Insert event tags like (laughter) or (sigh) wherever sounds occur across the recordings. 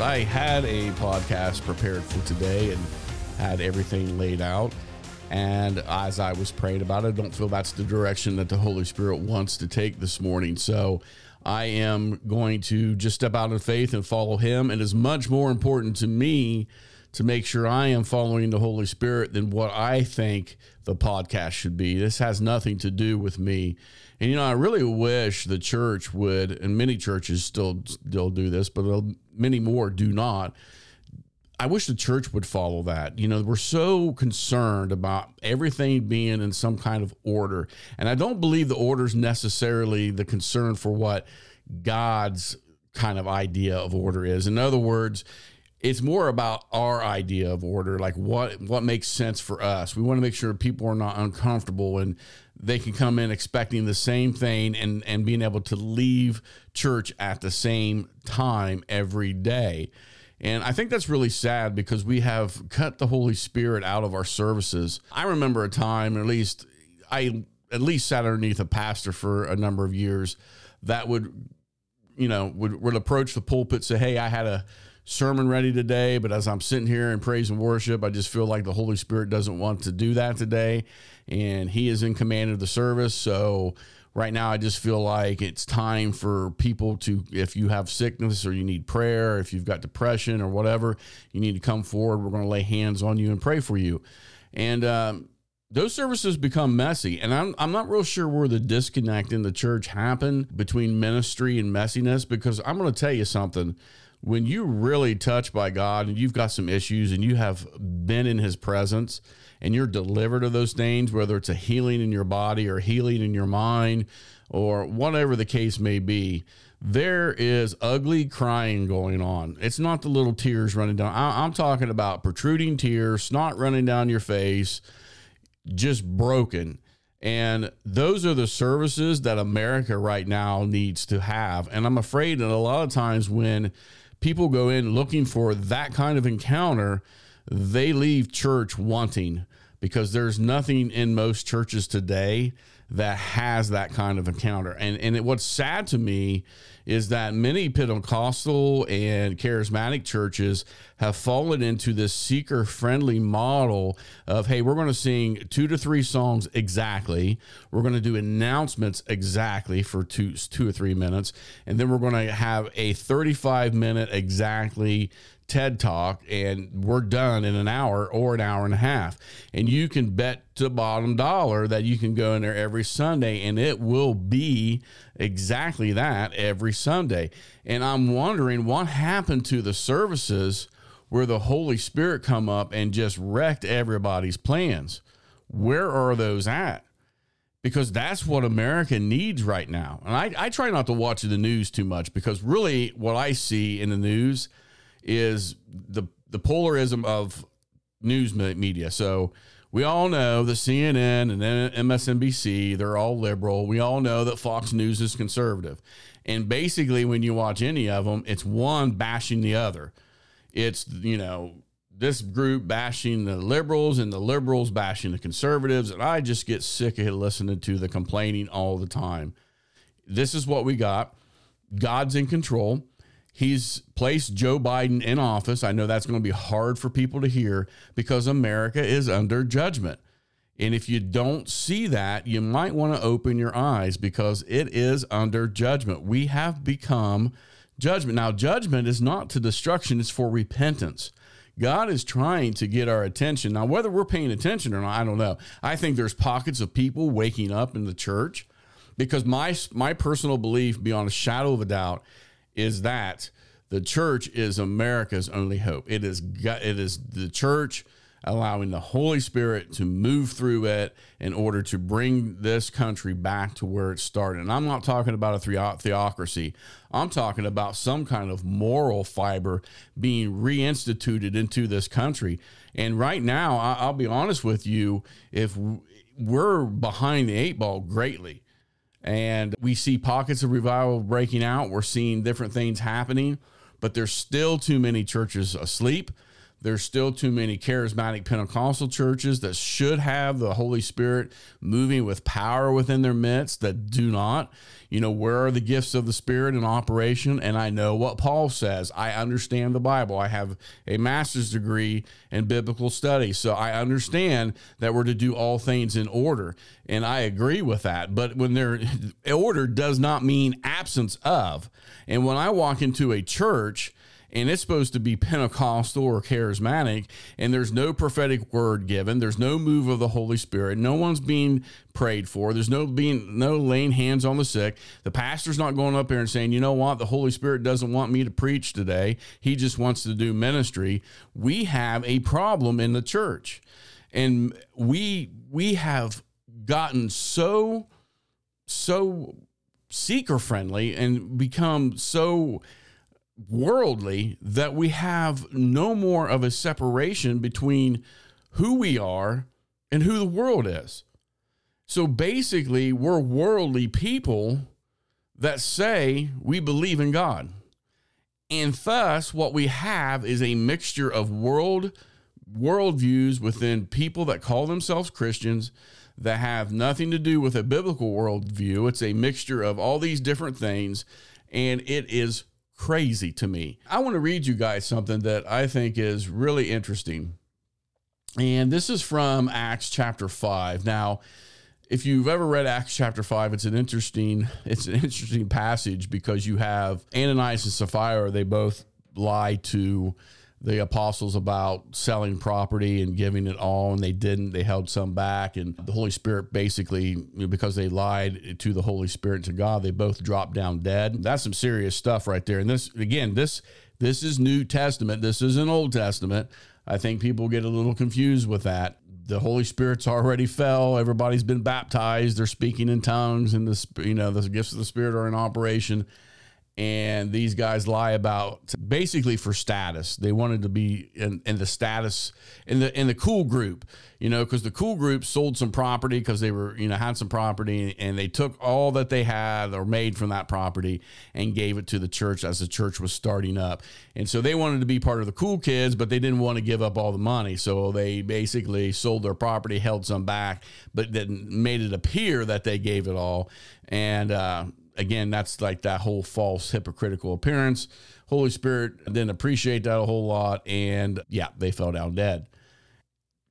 I had a podcast prepared for today and had everything laid out. And as I was praying about it, I don't feel that's the direction that the Holy Spirit wants to take this morning. So I am going to just step out in faith and follow Him. And It is much more important to me to make sure I am following the Holy Spirit than what I think the podcast should be. This has nothing to do with me. And you know, I really wish the church would, and many churches still still do this, but many more do not. I wish the church would follow that. You know, we're so concerned about everything being in some kind of order. And I don't believe the order is necessarily the concern for what God's kind of idea of order is. In other words, it's more about our idea of order, like what what makes sense for us. We want to make sure people are not uncomfortable and they can come in expecting the same thing and and being able to leave church at the same time every day. And I think that's really sad because we have cut the Holy Spirit out of our services. I remember a time, at least I at least sat underneath a pastor for a number of years that would, you know, would, would approach the pulpit, say, Hey, I had a sermon ready today, but as I'm sitting here in praise and worship, I just feel like the Holy Spirit doesn't want to do that today. And He is in command of the service. So right now, I just feel like it's time for people to, if you have sickness or you need prayer, if you've got depression or whatever, you need to come forward. We're going to lay hands on you and pray for you. And, um, those services become messy and I'm, I'm not real sure where the disconnect in the church happened between ministry and messiness because i'm going to tell you something when you really touched by God and you've got some issues and you have been in his presence and you're delivered of those things, whether it's a healing in your body or healing in your mind or whatever the case may be, there is ugly crying going on. It's not the little tears running down. I, am talking about protruding tears, snot running down your face, just broken. And those are the services that America right now needs to have. And I'm afraid that a lot of times when people go in looking for that kind of encounter, they leave church wanting because there's nothing in most churches today that has that kind of encounter. And and it, what's sad to me is that many Pentecostal and charismatic churches have fallen into this seeker friendly model of hey, we're going to sing two to three songs exactly. We're going to do announcements exactly for two two or three minutes, and then we're going to have a 35 minute exactly TED Talk and we're done in an hour or an hour and a half. And you can bet to bottom dollar that you can go in there every Sunday and it will be exactly that every Sunday. And I'm wondering what happened to the services where the Holy Spirit come up and just wrecked everybody's plans. Where are those at? because that's what America needs right now. And I, I, try not to watch the news too much because really what I see in the news is the the polarism of news media. So we all know the CNN and MSNBC, they're all liberal. We all know that Fox News is conservative. And basically, when you watch any of them, it's one bashing the other. It's, you know, this group bashing the liberals and the liberals bashing the conservatives. And I just get sick of listening to the complaining all the time. This is what we got. God's in control. He's placed Joe Biden in office. I know that's going to be hard for people to hear because America is under judgment. And if you don't see that, you might want to open your eyes because it is under judgment. We have become judgment. Now, judgment is not to destruction, it's for repentance. God is trying to get our attention. Now, whether we're paying attention or not, I don't know. I think there's pockets of people waking up in the church because my my personal belief beyond a shadow of a doubt is that the church is America's only hope. It is it is the church allowing the Holy Spirit to move through it in order to bring this country back to where it started. And I'm not talking about a theocracy. I'm talking about some kind of moral fiber being reinstituted into this country. And right now, I'll be honest with you, if we're behind the eight ball greatly, and we see pockets of revival breaking out. We're seeing different things happening, but there's still too many churches asleep. There's still too many charismatic Pentecostal churches that should have the Holy Spirit moving with power within their midst that do not. You know, where are the gifts of the Spirit in operation? And I know what Paul says. I understand the Bible. I have a master's degree in biblical studies. So I understand that we're to do all things in order. And I agree with that. But when they're (laughs) order does not mean absence of. And when I walk into a church, and it's supposed to be Pentecostal or charismatic, and there's no prophetic word given. There's no move of the Holy Spirit. No one's being prayed for. There's no being no laying hands on the sick. The pastor's not going up there and saying, you know what, the Holy Spirit doesn't want me to preach today. He just wants to do ministry. We have a problem in the church. And we we have gotten so so seeker friendly and become so worldly that we have no more of a separation between who we are and who the world is. So basically, we're worldly people that say we believe in God. And thus, what we have is a mixture of world worldviews within people that call themselves Christians that have nothing to do with a biblical worldview. It's a mixture of all these different things, and it is crazy to me. I want to read you guys something that I think is really interesting. And this is from Acts chapter 5. Now, if you've ever read Acts chapter 5, it's an interesting it's an interesting passage because you have Ananias and Sapphira, they both lie to the apostles about selling property and giving it all, and they didn't. They held some back, and the Holy Spirit basically, because they lied to the Holy Spirit to God, they both dropped down dead. That's some serious stuff right there. And this, again, this this is New Testament. This is an Old Testament. I think people get a little confused with that. The Holy Spirit's already fell. Everybody's been baptized. They're speaking in tongues, and the you know the gifts of the Spirit are in operation and these guys lie about basically for status. They wanted to be in, in the status in the in the cool group, you know, because the cool group sold some property because they were you know had some property and they took all that they had or made from that property and gave it to the church as the church was starting up. And so they wanted to be part of the cool kids, but they didn't want to give up all the money. So they basically sold their property, held some back, but then made it appear that they gave it all. And uh, again, that's like that whole false hypocritical appearance. Holy Spirit didn't appreciate that a whole lot. And yeah, they fell down dead.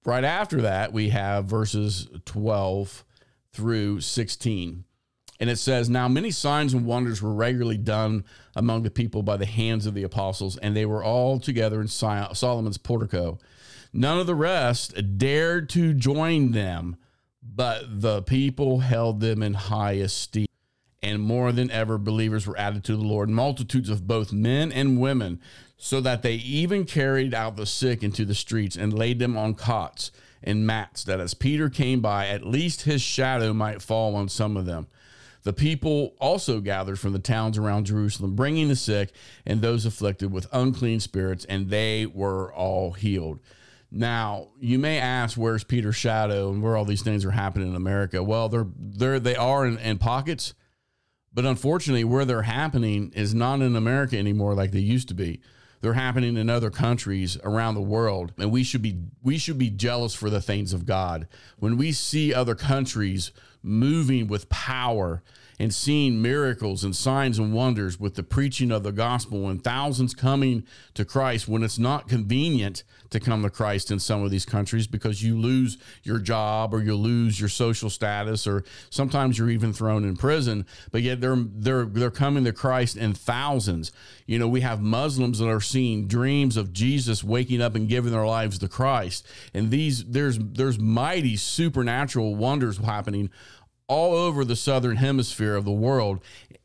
Right after that, we have verses 12 through 16. And it says, Now many signs and wonders were regularly done among the people by the hands of the apostles, and they were all together in Solomon's portico. None of the rest dared to join them, but the people held them in high esteem and more than ever, believers were added to the Lord, multitudes of both men and women, so that they even carried out the sick into the streets and laid them on cots and mats, that as Peter came by, at least his shadow might fall on some of them. The people also gathered from the towns around Jerusalem, bringing the sick and those afflicted with unclean spirits, and they were all healed. Now, you may ask, where's Peter's shadow and where all these things are happening in America? Well, they're, they're, they are in, in pockets but unfortunately, where they're happening is not in America anymore like they used to be. They're happening in other countries around the world, and we should be we should be jealous for the things of God. When we see other countries moving with power and seeing miracles and signs and wonders with the preaching of the gospel and thousands coming to Christ when it's not convenient to come to Christ in some of these countries because you lose your job or you lose your social status or sometimes you're even thrown in prison. But yet they're they're they're coming to Christ in thousands. You know we have Muslims that are seeing dreams of Jesus waking up and giving their lives to Christ. And these there's there's mighty supernatural wonders happening all over the southern hemisphere of the world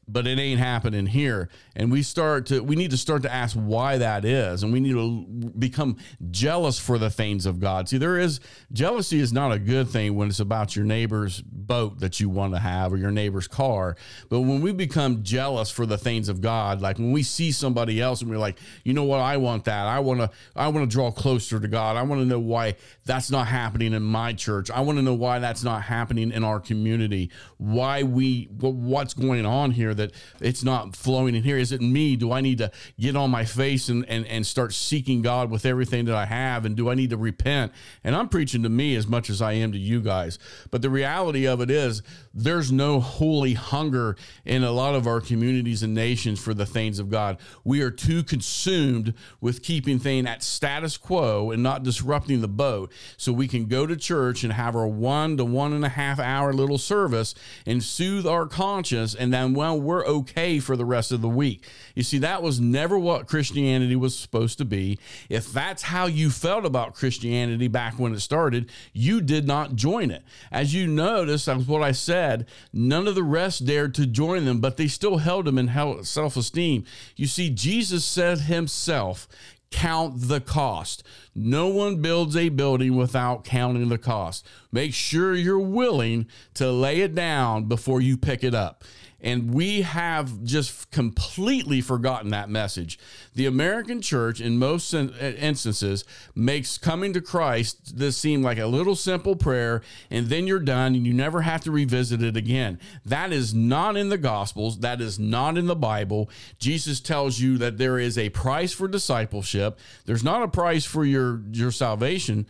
but it ain't happening here. And we start to we need to start to ask why that is. And we need to become jealous for the things of god. See there is jealousy is not a good thing when it's about your neighbor's boat that you want to have or your neighbor's car. But when we become jealous for the things of god like when we see somebody else and we're like you know what? I want that. I want to i want to draw closer to god. I want to know why that's not happening in my church. I want to know why that's not happening in our community. Why we what's going on here that it's not flowing in here? Is it me? Do I need to get on my face and, and, and start seeking God with everything that I have? And do I need to repent? And I'm preaching to me as much as I am to you guys. But the reality of it is, there's no holy hunger in a lot of our communities and nations for the things of God. We are too consumed with keeping things at status quo and not disrupting the boat so we can go to church and have our one to one and a half hour little service and soothe our conscience. And then, well, we're okay for the rest of the week. You see, that was never what Christianity was supposed to be. If that's how you felt about Christianity back when it started, you did not join it. As you notice, that's what I said. None of the rest dared to join them, but they still held him in self esteem. You see, Jesus said himself, count the cost. No one builds a building without counting the cost. Make sure you're willing to lay it down before you pick it up. And we have just completely forgotten that message. The American church, in most uh, instances, makes coming to Christ this seem like a little simple prayer, and then you're done and you never have to revisit it again. That is not in the Gospels. That is not in the Bible. Jesus tells you that there is a price for discipleship, there's not a price for your, your salvation,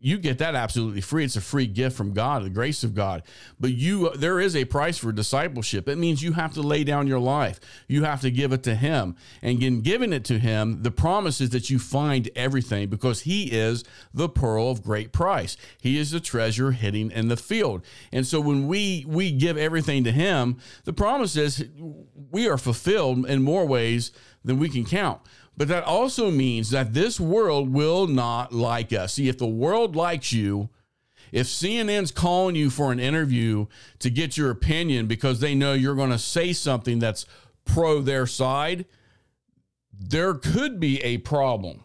you get that absolutely free. It's a free gift from God, the grace of God. But you uh, there is a price for discipleship. It means you have to lay down your life. You have to give it to him. And in giving it to him, the promise is that you find everything because he is the pearl of great price. He is the treasure hidden in the field. And so when we we give everything to him, the promise is we are fulfilled in more ways than we can count. But that also means that this world will not like us. See, if the world likes you, if CNN's calling you for an interview to get your opinion because they know you're going to say something that's pro their side, there could be a problem.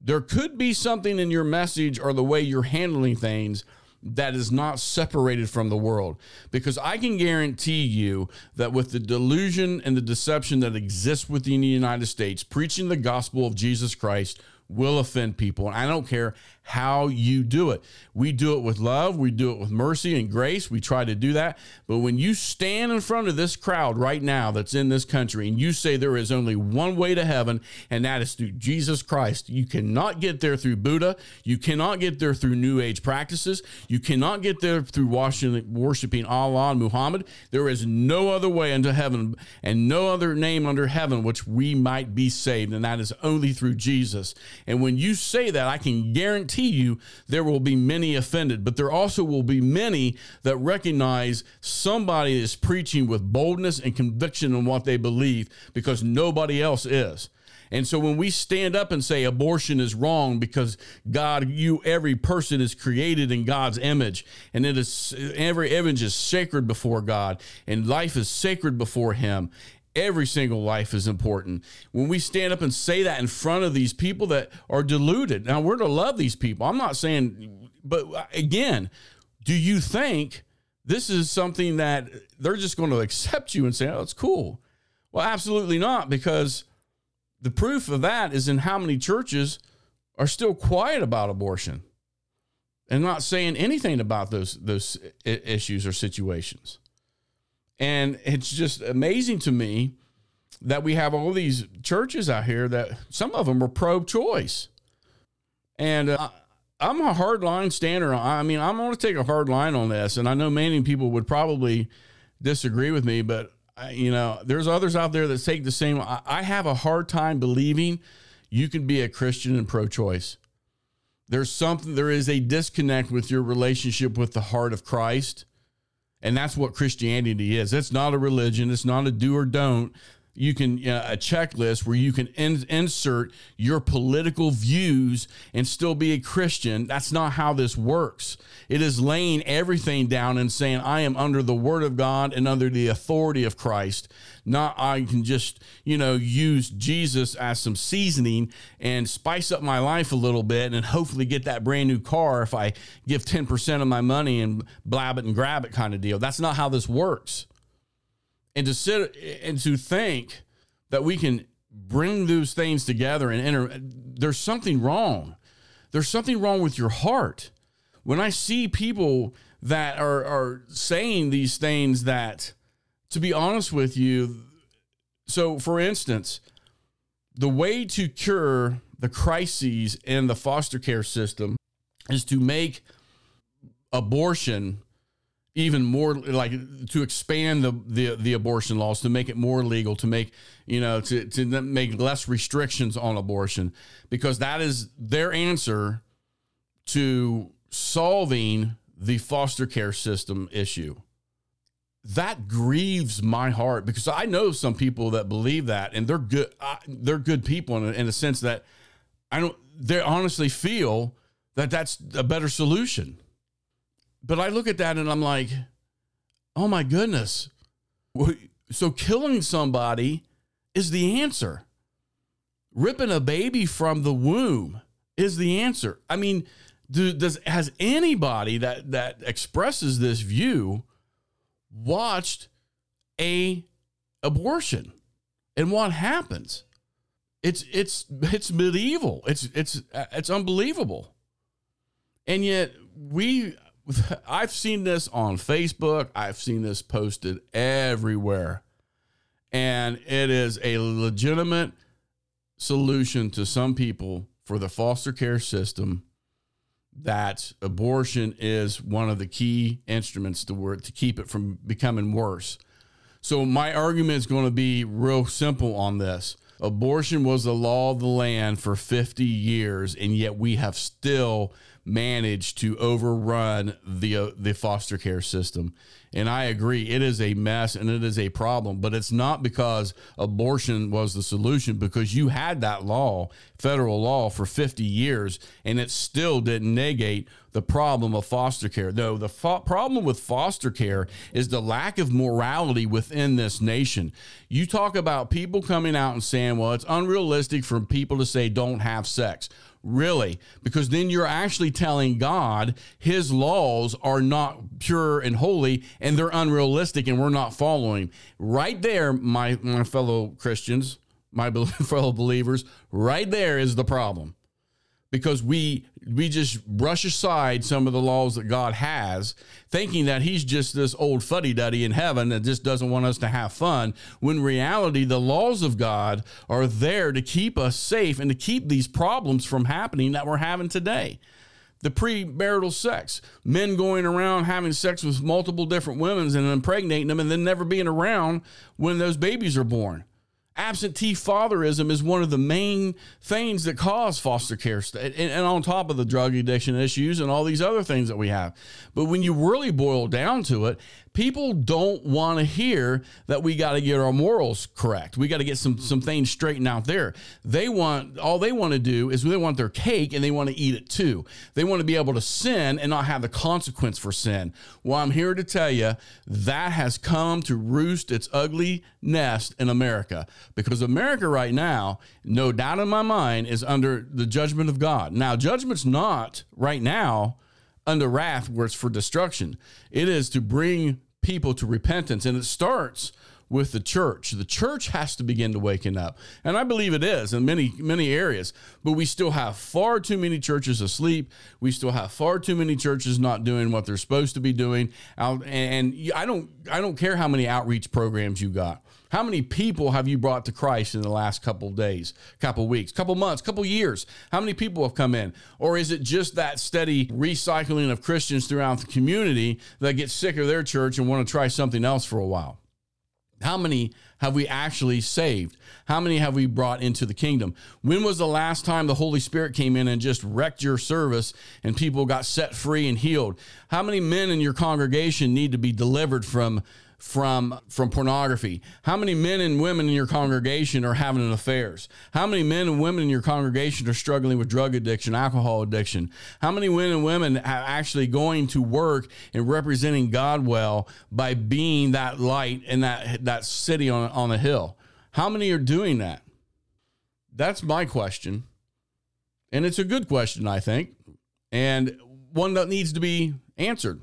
There could be something in your message or the way you're handling things that is not separated from the world. Because I can guarantee you that with the delusion and the deception that exists within the United States, preaching the gospel of Jesus Christ will offend people. And I don't care how you do it. We do it with love, we do it with mercy and grace. We try to do that. But when you stand in front of this crowd right now that's in this country and you say there is only one way to heaven, and that is through Jesus Christ, you cannot get there through Buddha. You cannot get there through New Age practices. You cannot get there through worshiping Allah and Muhammad. There is no other way into heaven and no other name under heaven which we might be saved, and that is only through Jesus. And when you say that, I can guarantee guarantee you there will be many offended, but there also will be many that recognize somebody is preaching with boldness and conviction on what they believe because nobody else is. And so when we stand up and say abortion is wrong because God, you, every person is created in God's image and it is every image is sacred before God and life is sacred before him every single life is important. When we stand up and say that in front of these people that are deluded, now we're to love these people. I'm not saying, but again, do you think this is something that they're just going to accept you and say, oh, it's cool? Well, absolutely not, because the proof of that is in how many churches are still quiet about abortion and not saying anything about those those issues or situations. And it's just amazing to me that we have all these churches out here that some of them are pro choice. And uh, I'm a hard line stander. I mean, I'm going to take a hard line on this. And I know many people would probably disagree with me, but I, you know, there's others out there that take the same. I, I have a hard time believing you can be a Christian and pro choice. There's something, there is a disconnect with your relationship with the heart of Christ and that's what Christianity is. It's not a religion. It's not a do or don't. You can uh, a checklist where you can in, insert your political views and still be a Christian. That's not how this works. It is laying everything down and saying, I am under the word of God and under the authority of Christ. Not I can just, you know, use Jesus as some seasoning and spice up my life a little bit and hopefully get that brand new car if I give 10% of my money and blab it and grab it kind of deal. That's not how this works. And to sit and to think that we can bring those things together and enter, there's something wrong. There's something wrong with your heart. When I see people that are, are saying these things that to be honest with you, so for instance, the way to cure the crises in the foster care system is to make abortion even more like to expand the, the the abortion laws to make it more legal to make you know to to make less restrictions on abortion because that is their answer to solving the foster care system issue. That grieves my heart because I know some people that believe that and they're good they're good people in, in a sense that I don't they honestly feel that that's a better solution but I look at that and I'm like, oh my goodness. So killing somebody is the answer. Ripping a baby from the womb is the answer. I mean, do, does has anybody that that expresses this view watched a abortion and what happens? It's it's it's medieval. It's it's it's unbelievable. And yet we (laughs) I've seen this on Facebook. I've seen this posted everywhere. And it is a legitimate solution to some people for the foster care system that abortion is one of the key instruments to work to keep it from becoming worse. So my argument is going to be real simple on this. Abortion was the law of the land for 50 years and yet we have still managed to overrun the uh, the foster care system. And I agree, it is a mess and it is a problem. But it's not because abortion was the solution, because you had that law, federal law, for 50 years, and it still didn't negate the problem of foster care. Though the fo- problem with foster care is the lack of morality within this nation. You talk about people coming out and saying, well, it's unrealistic for people to say don't have sex. Really? Because then you're actually telling God his laws are not pure and holy and they're unrealistic and we're not following. Right there, my, my fellow Christians, my (laughs) fellow believers, right there is the problem because we we just brush aside some of the laws that God has, thinking that He's just this old fuddy duddy in heaven that just doesn't want us to have fun. When reality, the laws of God are there to keep us safe and to keep these problems from happening that we're having today. The premarital sex, men going around having sex with multiple different women and impregnating them and then never being around when those babies are born. Absentee fatherism is one of the main things that cause foster care and, and, on top of the drug addiction issues and all these other things that we have. But when you really boil down to it people don't want to hear that we got to get our morals correct. We got to get some mm-hmm. some things straightened out there. They want all they want to do is they want their cake and they want to eat it too. They want to be able to sin and not have the consequence for sin. Well, I'm here to tell you that has come to roost its ugly nest in America because America right now, no doubt in my mind, is under the judgment of God. Now, judgment's not right now under wrath where it's for destruction. It is to bring people to repentance. And it starts with the church. The church has to begin to waken up. And I believe it is in many, many areas. But we still have far too many churches asleep. We still have far too many churches not doing what they're supposed to be doing. And I don't I don't care how many outreach programs you got. How many people have you brought to Christ in the last couple days, couple weeks, couple months, couple years? How many people have come in? Or is it just that steady recycling of Christians throughout the community that get sick of their church and want to try something else for a while? How many have we actually saved? How many have we brought into the kingdom? When was the last time the Holy Spirit came in and just wrecked your service and people got set free and healed? How many men in your congregation need to be delivered from from from pornography? How many men and women in your congregation are having an affairs? How many men and women in your congregation are struggling with drug addiction, alcohol addiction? How many men and women are actually going to work and representing God well by being that light in that that city on on the hill? How many are doing that? That's my question. And it's a good question, I think, and one that needs to be answered.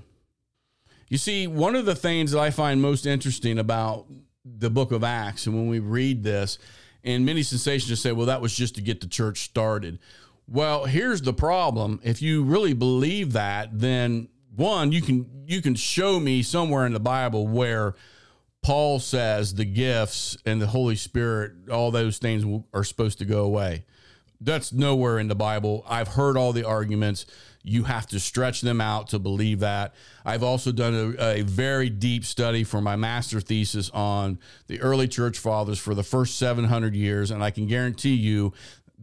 You see, one of the things that I find most interesting about the book of Acts, and when we read this, and many cessationists say, well, that was just to get the church started. Well, here's the problem. If you really believe that, then one, you can you can show me somewhere in the Bible where Paul says the gifts and the Holy Spirit, all those things are supposed to go away. That's nowhere in the Bible. I've heard all the arguments. You have to stretch them out to believe that. I've also done a, a, very deep study for my master thesis on the early church fathers for the first 700 years. And I can guarantee you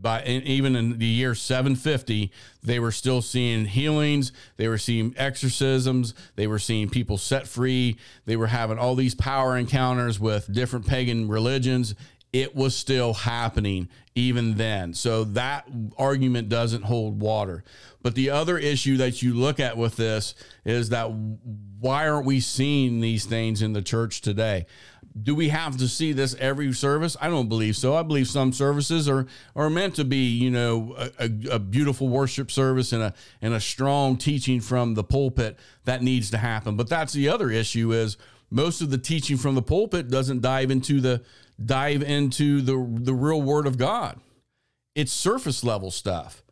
by even in the year 750 they were still seeing healings they were seeing exorcisms they were seeing people set free they were having all these power encounters with different pagan religions it was still happening even then so that argument doesn't hold water but the other issue that you look at with this is that why aren't we seeing these things in the church today do we have to see this every service? I don't believe so. I believe some services are are meant to be, you know, a, a, a, beautiful worship service and a and a strong teaching from the pulpit that needs to happen. But that's the other issue is most of the teaching from the pulpit doesn't dive into the dive into the the real word of God. It's surface level stuff.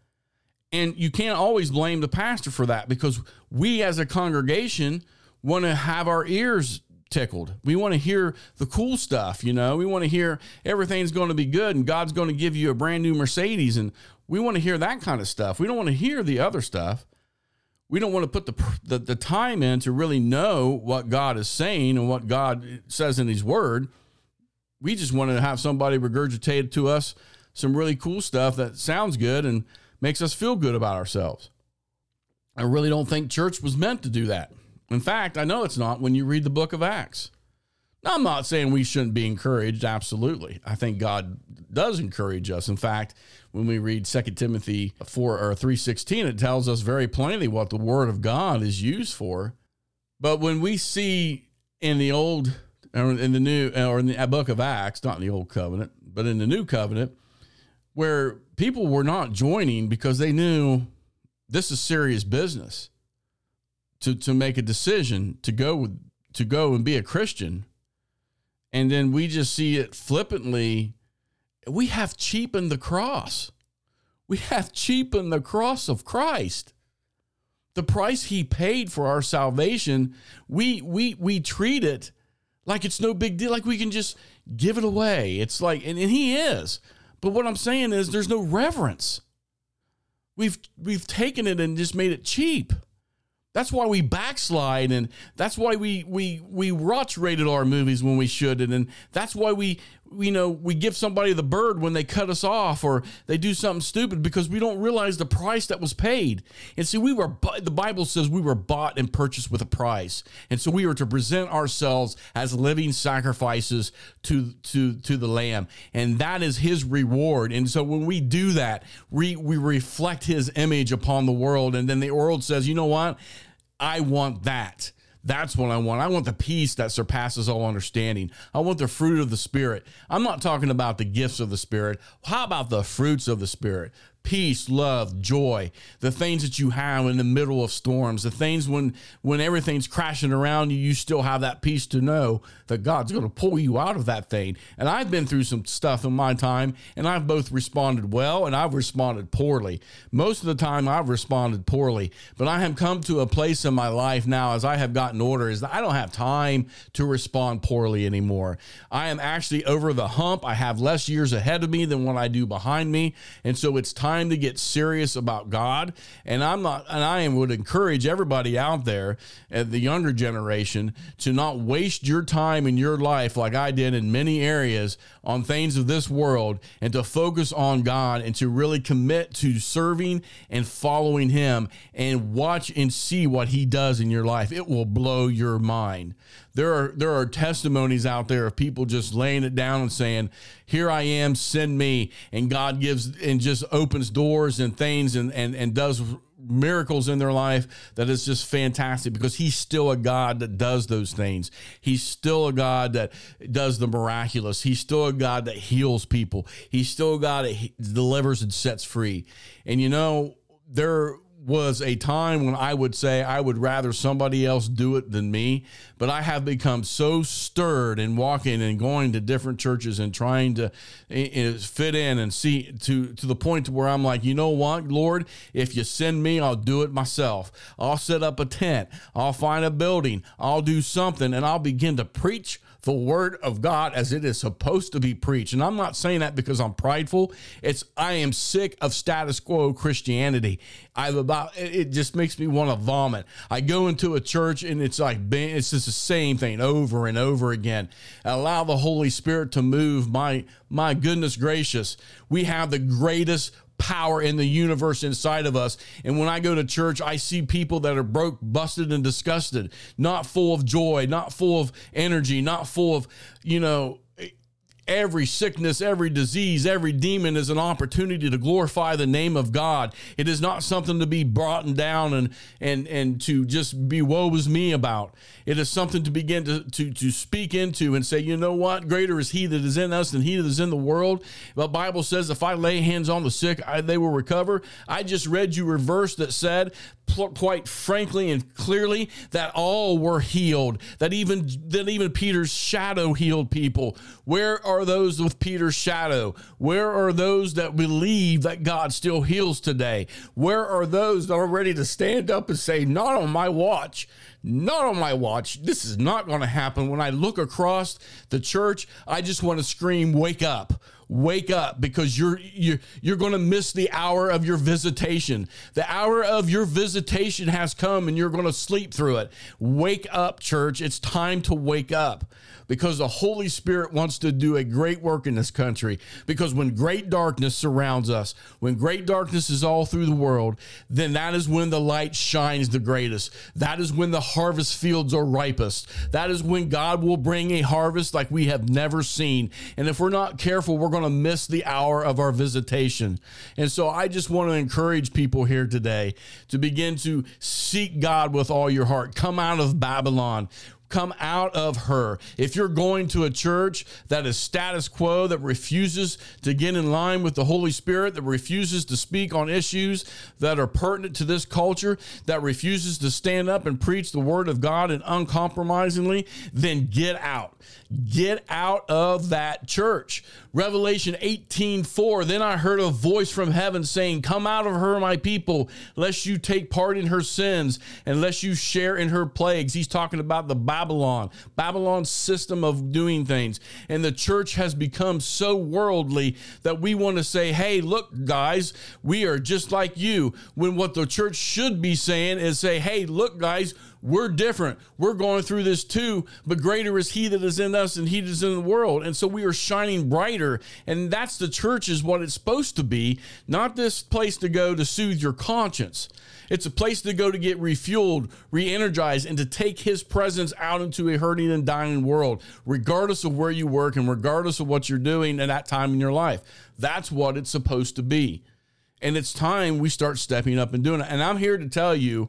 And you can't always blame the pastor for that because we as a congregation want to have our ears tickled. We want to hear the cool stuff, you know. We want to hear everything's going to be good and God's going to give you a brand new Mercedes and we want to hear that kind of stuff. We don't want to hear the other stuff. We don't want to put the, the, the time in to really know what God is saying and what God says in his word. We just wanted to have somebody regurgitate to us some really cool stuff that sounds good and makes us feel good about ourselves. I really don't think church was meant to do that. In fact, I know it's not when you read the book of Acts. Now, I'm not saying we shouldn't be encouraged. Absolutely. I think God does encourage us. In fact, when we read 2 Timothy 4 or 3:16, it tells us very plainly what the word of God is used for. But when we see in the old or in the new or in the uh, book of Acts, not in the old covenant, but in the new covenant, where people were not joining because they knew this is serious business to to make a decision to go to go and be a Christian, and then we just see it flippantly. We have cheapened the cross. We have cheapened the cross of Christ. The price he paid for our salvation, we we we treat it like it's no big deal, like we can just give it away. It's like, and, and he is. But what I'm saying is there's no reverence. We've we've taken it and just made it cheap. That's why we backslide, and that's why we we we watch rated R movies when we shouldn't, and that's why we you know we give somebody the bird when they cut us off or they do something stupid because we don't realize the price that was paid. And see, we were the Bible says we were bought and purchased with a price, and so we were to present ourselves as living sacrifices to to to the Lamb, and that is His reward. And so when we do that, we we reflect His image upon the world, and then the world says, you know what I want that. That's what I want. I want the peace that surpasses all understanding. I want the fruit of the Spirit. I'm not talking about the gifts of the Spirit. How about the fruits of the Spirit? Peace, love, joy, the things that you have in the middle of storms, the things when when everything's crashing around you, you still have that peace to know that God's going to pull you out of that thing. And I've been through some stuff in my time, and I've both responded well and I've responded poorly. Most of the time, I've responded poorly, but I have come to a place in my life now as I have gotten older is that I don't have time to respond poorly anymore. I am actually over the hump. I have less years ahead of me than what I do behind me, and so it's time time to get serious about God. And I'm not, and I would encourage everybody out there, uh, the younger generation, to not waste your time in your life like I did in many areas on things of this world and to focus on God and to really commit to serving and following Him and watch and see what He does in your life. It will blow your mind there are there are testimonies out there of people just laying it down and saying, "Here I am, send me," and God gives and just opens doors and things and and and does miracles in their life that is just fantastic because he's still a God that does those things. He's still a God that does the miraculous. He's still a God that heals people. He's still a God that delivers and sets free. And you know, there was a time when I would say I would rather somebody else do it than me, but I have become so stirred in walking and going to different churches and trying to eh, eh, fit in and see to to the point where I'm like, you know what, Lord, if you send me, I'll do it myself. I'll set up a tent, I'll find a building, I'll do something, and I'll begin to preach the word of God as it is supposed to be preached. And I'm not saying that because I'm prideful. It's I am sick of status quo Christianity. I've about it just makes me want to vomit. I go into a church and it's like it's just the same thing over and over again. Allow the Holy Spirit to move. My my goodness gracious, we have the greatest power in the universe inside of us. And when I go to church, I see people that are broke, busted, and disgusted, not full of joy, not full of energy, not full of, you know, every sickness, every disease, every demon is an opportunity to glorify the name of God. It is not something to be brought down and and and to just be woe is me about. It is something to begin to, to, to speak into and say, you know what? Greater is he that is in us than he that is in the world. The Bible says, if I lay hands on the sick, I, they will recover. I just read you a verse that said, quite frankly and clearly, that all were healed. That even that even Peter's shadow healed people. Where are those with Peter's shadow? Where are those that believe that God still heals today? Where are those that are ready to stand up and say, "Not on my watch"? Not on my watch. This is not going to happen. When I look across the church, I just want to scream, Wake up wake up because you're you're, you're going to miss the hour of your visitation the hour of your visitation has come and you're going to sleep through it wake up church it's time to wake up because the Holy Spirit wants to do a great work in this country. Because when great darkness surrounds us, when great darkness is all through the world, then that is when the light shines the greatest. That is when the harvest fields are ripest. That is when God will bring a harvest like we have never seen. And if we're not careful, we're going to miss the hour of our visitation. And so I just want to encourage people here today to begin to seek God with all your heart. Come out of Babylon come out of her. If you're going to a church that is status quo, that refuses to get in line with the Holy Spirit, that refuses to speak on issues that are pertinent to this culture, that refuses to stand up and preach the word of God and uncompromisingly, then get out. Get out of that church. Revelation 18 4. Then I heard a voice from heaven saying, Come out of her, my people, lest you take part in her sins, and lest you share in her plagues. He's talking about the Babylon, Babylon's system of doing things. And the church has become so worldly that we want to say, Hey, look, guys, we are just like you. When what the church should be saying is say, Hey, look, guys, we're different. We're going through this too, but greater is he that is in us and he that is in the world. And so we are shining brighter. And that's the church is what it's supposed to be, not this place to go to soothe your conscience. It's a place to go to get refueled, re energized, and to take his presence out into a hurting and dying world, regardless of where you work and regardless of what you're doing at that time in your life. That's what it's supposed to be. And it's time we start stepping up and doing it. And I'm here to tell you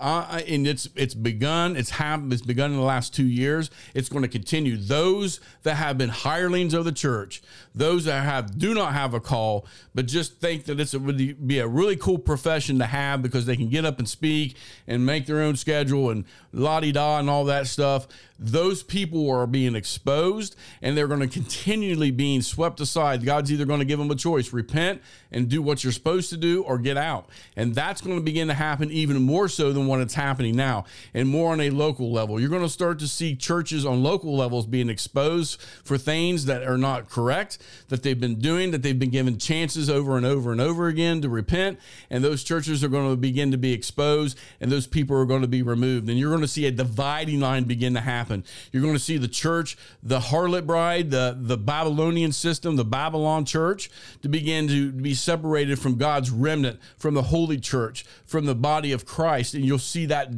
uh, and it's it's begun. It's happened. It's begun in the last two years. It's going to continue. Those that have been hirelings of the church, those that have do not have a call, but just think that it's would be a really cool profession to have because they can get up and speak and make their own schedule and la di da and all that stuff those people are being exposed and they're going to continually being swept aside. God's either going to give them a choice repent and do what you're supposed to do or get out. And that's going to begin to happen even more so than what it's happening now and more on a local level. You're going to start to see churches on local levels being exposed for things that are not correct, that they've been doing, that they've been given chances over and over and over again to repent. And those churches are going to begin to be exposed and those people are going to be removed. And you're going to see a dividing line begin to happen happen. You're going to see the church, the harlot bride, the, the Babylonian system, the Babylon church, to begin to be separated from God's remnant, from the holy church, from the body of Christ. And you'll see that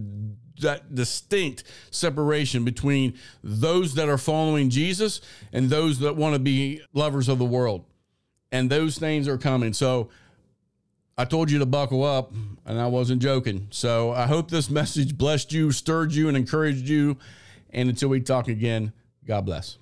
that distinct separation between those that are following Jesus and those that want to be lovers of the world. And those things are coming. So I told you to buckle up, and I wasn't joking. So I hope this message blessed you, stirred you, and encouraged you. And until we talk again, God bless.